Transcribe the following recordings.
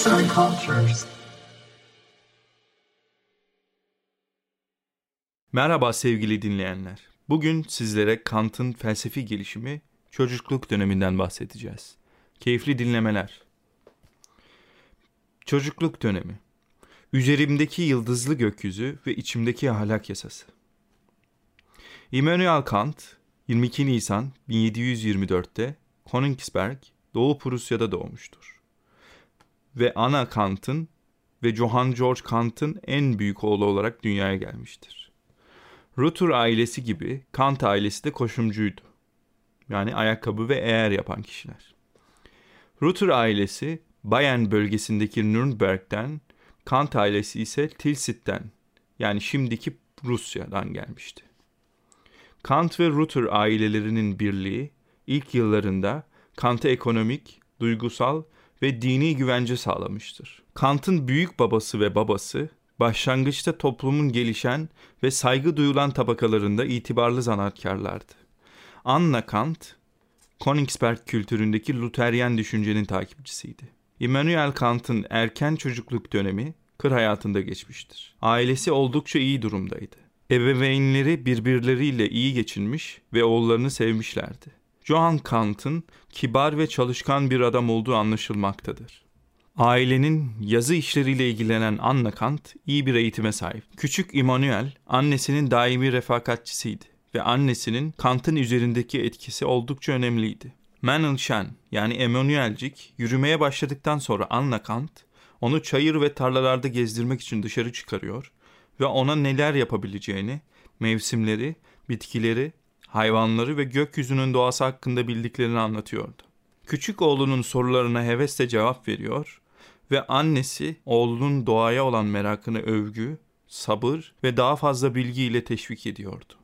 Arts and Cultures. Merhaba sevgili dinleyenler. Bugün sizlere Kant'ın felsefi gelişimi çocukluk döneminden bahsedeceğiz. Keyifli dinlemeler. Çocukluk dönemi. Üzerimdeki yıldızlı gökyüzü ve içimdeki ahlak yasası. Immanuel Kant 22 Nisan 1724'te Königsberg, Doğu Prusya'da doğmuştur. Ve Anna Kant'ın ve Johann George Kant'ın en büyük oğlu olarak dünyaya gelmiştir. Ruther ailesi gibi Kant ailesi de koşumcuydu. Yani ayakkabı ve eğer yapan kişiler. Ruther ailesi Bayern bölgesindeki Nürnberg'den, Kant ailesi ise Tilsit'ten yani şimdiki Rusya'dan gelmişti. Kant ve Ruther ailelerinin birliği ilk yıllarında Kant'a ekonomik, duygusal ve dini güvence sağlamıştır. Kant'ın büyük babası ve babası başlangıçta toplumun gelişen ve saygı duyulan tabakalarında itibarlı zanaatkarlardı. Anna Kant, Königsberg kültüründeki Luteryen düşüncenin takipçisiydi. Immanuel Kant'ın erken çocukluk dönemi kır hayatında geçmiştir. Ailesi oldukça iyi durumdaydı. Ebeveynleri birbirleriyle iyi geçinmiş ve oğullarını sevmişlerdi. Johann Kant'ın kibar ve çalışkan bir adam olduğu anlaşılmaktadır. Ailenin yazı işleriyle ilgilenen Anna Kant iyi bir eğitime sahip. Küçük Immanuel annesinin daimi refakatçisiydi ve annesinin Kant'ın üzerindeki etkisi oldukça önemliydi. Mandelschen yani Emanuelcik yürümeye başladıktan sonra Anna Kant onu çayır ve tarlalarda gezdirmek için dışarı çıkarıyor ve ona neler yapabileceğini, mevsimleri, bitkileri, hayvanları ve gökyüzünün doğası hakkında bildiklerini anlatıyordu. Küçük oğlunun sorularına hevesle cevap veriyor ve annesi oğlunun doğaya olan merakını övgü, sabır ve daha fazla bilgiyle teşvik ediyordu.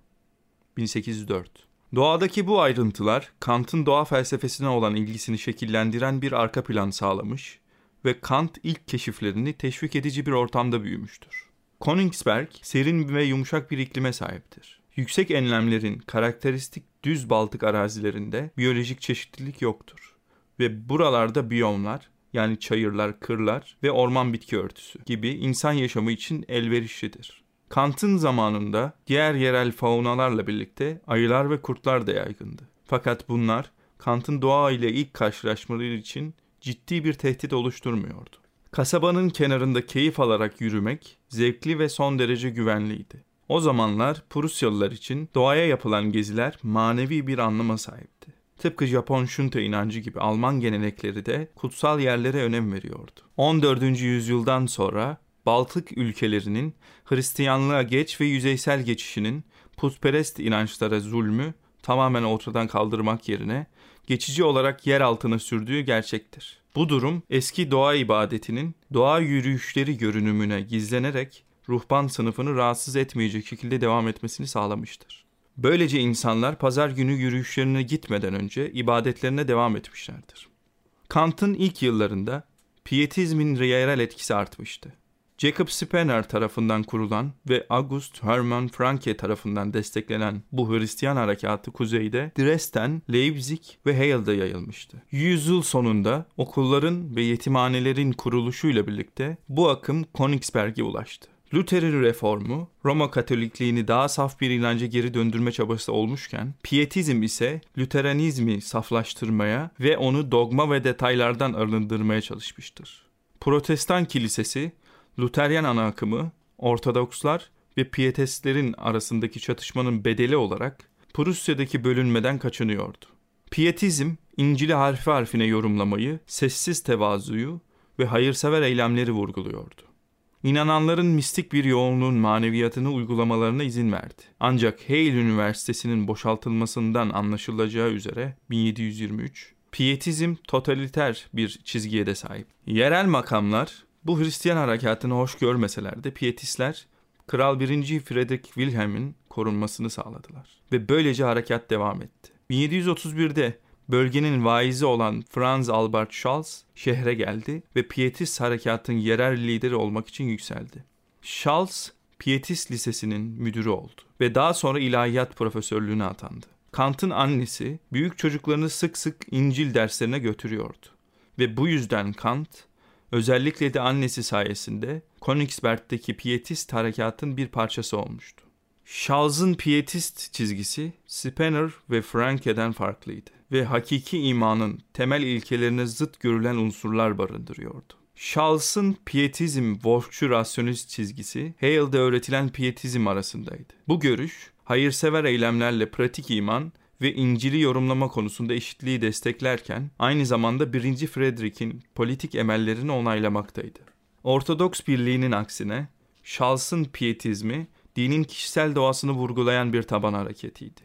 1804 Doğadaki bu ayrıntılar Kant'ın doğa felsefesine olan ilgisini şekillendiren bir arka plan sağlamış ve Kant ilk keşiflerini teşvik edici bir ortamda büyümüştür. Königsberg serin ve yumuşak bir iklime sahiptir. Yüksek enlemlerin karakteristik düz baltık arazilerinde biyolojik çeşitlilik yoktur ve buralarda biyomlar yani çayırlar, kırlar ve orman bitki örtüsü gibi insan yaşamı için elverişlidir. Kant'ın zamanında diğer yerel faunalarla birlikte ayılar ve kurtlar da yaygındı. Fakat bunlar Kant'ın doğa ile ilk karşılaşmaları için ciddi bir tehdit oluşturmuyordu. Kasabanın kenarında keyif alarak yürümek zevkli ve son derece güvenliydi. O zamanlar Prusyalılar için doğaya yapılan geziler manevi bir anlama sahipti. Tıpkı Japon Şunta inancı gibi Alman gelenekleri de kutsal yerlere önem veriyordu. 14. yüzyıldan sonra Baltık ülkelerinin Hristiyanlığa geç ve yüzeysel geçişinin putperest inançlara zulmü tamamen ortadan kaldırmak yerine geçici olarak yer altına sürdüğü gerçektir. Bu durum eski doğa ibadetinin doğa yürüyüşleri görünümüne gizlenerek ruhban sınıfını rahatsız etmeyecek şekilde devam etmesini sağlamıştır. Böylece insanlar pazar günü yürüyüşlerine gitmeden önce ibadetlerine devam etmişlerdir. Kant'ın ilk yıllarında Pietizmin yerel etkisi artmıştı. Jacob Spener tarafından kurulan ve August Hermann Franke tarafından desteklenen bu Hristiyan harekatı kuzeyde Dresden, Leipzig ve Hale'de yayılmıştı. Yüzyıl sonunda okulların ve yetimhanelerin kuruluşuyla birlikte bu akım Königsberg'e ulaştı. Luther'in reformu, Roma Katolikliğini daha saf bir inanca geri döndürme çabası olmuşken, Pietizm ise Lüteranizmi saflaştırmaya ve onu dogma ve detaylardan arındırmaya çalışmıştır. Protestan kilisesi, Luteryan ana akımı, Ortodokslar ve Pietistlerin arasındaki çatışmanın bedeli olarak Prusya'daki bölünmeden kaçınıyordu. Pietizm, İncil'i harfi harfine yorumlamayı, sessiz tevazuyu ve hayırsever eylemleri vurguluyordu. İnananların mistik bir yoğunluğun maneviyatını uygulamalarına izin verdi. Ancak Hale Üniversitesi'nin boşaltılmasından anlaşılacağı üzere 1723, Pietizm totaliter bir çizgiye de sahip. Yerel makamlar bu Hristiyan harekatını hoş görmeseler de Pietistler Kral 1. Frederick Wilhelm'in korunmasını sağladılar ve böylece harekat devam etti. 1731'de bölgenin vaizi olan Franz Albert Schulz şehre geldi ve Pietist harekatın yerel lideri olmak için yükseldi. Schulz, Pietist Lisesi'nin müdürü oldu ve daha sonra ilahiyat profesörlüğüne atandı. Kant'ın annesi büyük çocuklarını sık sık İncil derslerine götürüyordu ve bu yüzden Kant özellikle de annesi sayesinde Königsberg'deki Pietist harekatın bir parçası olmuştu. Charles'ın Pietist çizgisi Spener ve Franke'den farklıydı ve hakiki imanın temel ilkelerine zıt görülen unsurlar barındırıyordu. Charles'ın Pietizm Wolfçu rasyonist çizgisi Hale'de öğretilen Pietizm arasındaydı. Bu görüş hayırsever eylemlerle pratik iman ve İncil'i yorumlama konusunda eşitliği desteklerken aynı zamanda 1. Frederick'in politik emellerini onaylamaktaydı. Ortodoks birliğinin aksine Charles'ın pietizmi dinin kişisel doğasını vurgulayan bir taban hareketiydi.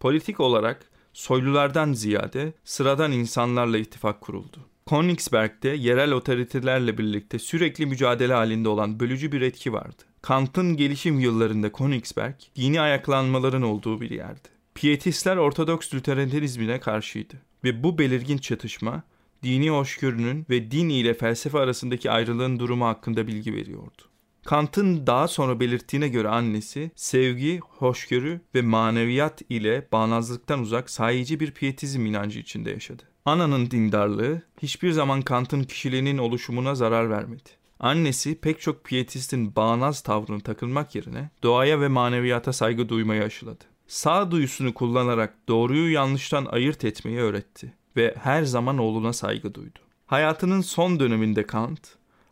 Politik olarak soylulardan ziyade sıradan insanlarla ittifak kuruldu. Königsberg'de yerel otoritelerle birlikte sürekli mücadele halinde olan bölücü bir etki vardı. Kant'ın gelişim yıllarında Königsberg, dini ayaklanmaların olduğu bir yerdi. Pietistler Ortodoks Lüteranizmine karşıydı ve bu belirgin çatışma dini hoşgörünün ve din ile felsefe arasındaki ayrılığın durumu hakkında bilgi veriyordu. Kant'ın daha sonra belirttiğine göre annesi sevgi, hoşgörü ve maneviyat ile bağnazlıktan uzak sahici bir pietizm inancı içinde yaşadı. Ana'nın dindarlığı hiçbir zaman Kant'ın kişiliğinin oluşumuna zarar vermedi. Annesi pek çok pietistin bağnaz tavrını takılmak yerine doğaya ve maneviyata saygı duymayı aşıladı. Sağ duyusunu kullanarak doğruyu yanlıştan ayırt etmeyi öğretti ve her zaman oğluna saygı duydu. Hayatının son döneminde Kant,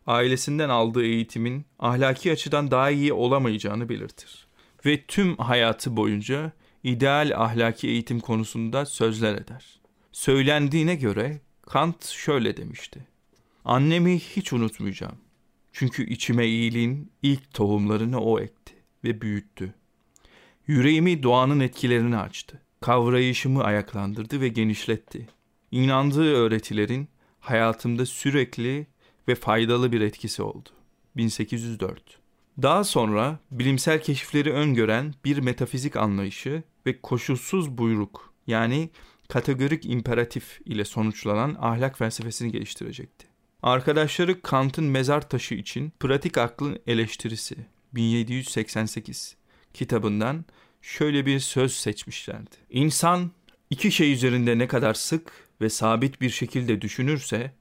ailesinden aldığı eğitimin ahlaki açıdan daha iyi olamayacağını belirtir. Ve tüm hayatı boyunca ideal ahlaki eğitim konusunda sözler eder. Söylendiğine göre Kant şöyle demişti. Annemi hiç unutmayacağım. Çünkü içime iyiliğin ilk tohumlarını o ekti ve büyüttü. Yüreğimi doğanın etkilerini açtı. Kavrayışımı ayaklandırdı ve genişletti. İnandığı öğretilerin hayatımda sürekli ve faydalı bir etkisi oldu. 1804 Daha sonra bilimsel keşifleri öngören bir metafizik anlayışı ve koşulsuz buyruk yani kategorik imperatif ile sonuçlanan ahlak felsefesini geliştirecekti. Arkadaşları Kant'ın mezar taşı için Pratik Aklın Eleştirisi 1788 kitabından şöyle bir söz seçmişlerdi. İnsan iki şey üzerinde ne kadar sık ve sabit bir şekilde düşünürse,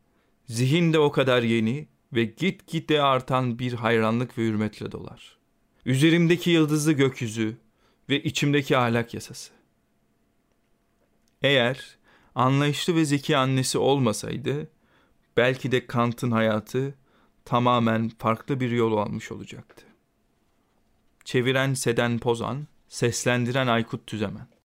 zihin de o kadar yeni ve git gitgide artan bir hayranlık ve hürmetle dolar. Üzerimdeki yıldızlı gökyüzü ve içimdeki ahlak yasası. Eğer anlayışlı ve zeki annesi olmasaydı, belki de Kant'ın hayatı tamamen farklı bir yol almış olacaktı. Çeviren Seden Pozan, seslendiren Aykut Tüzemen.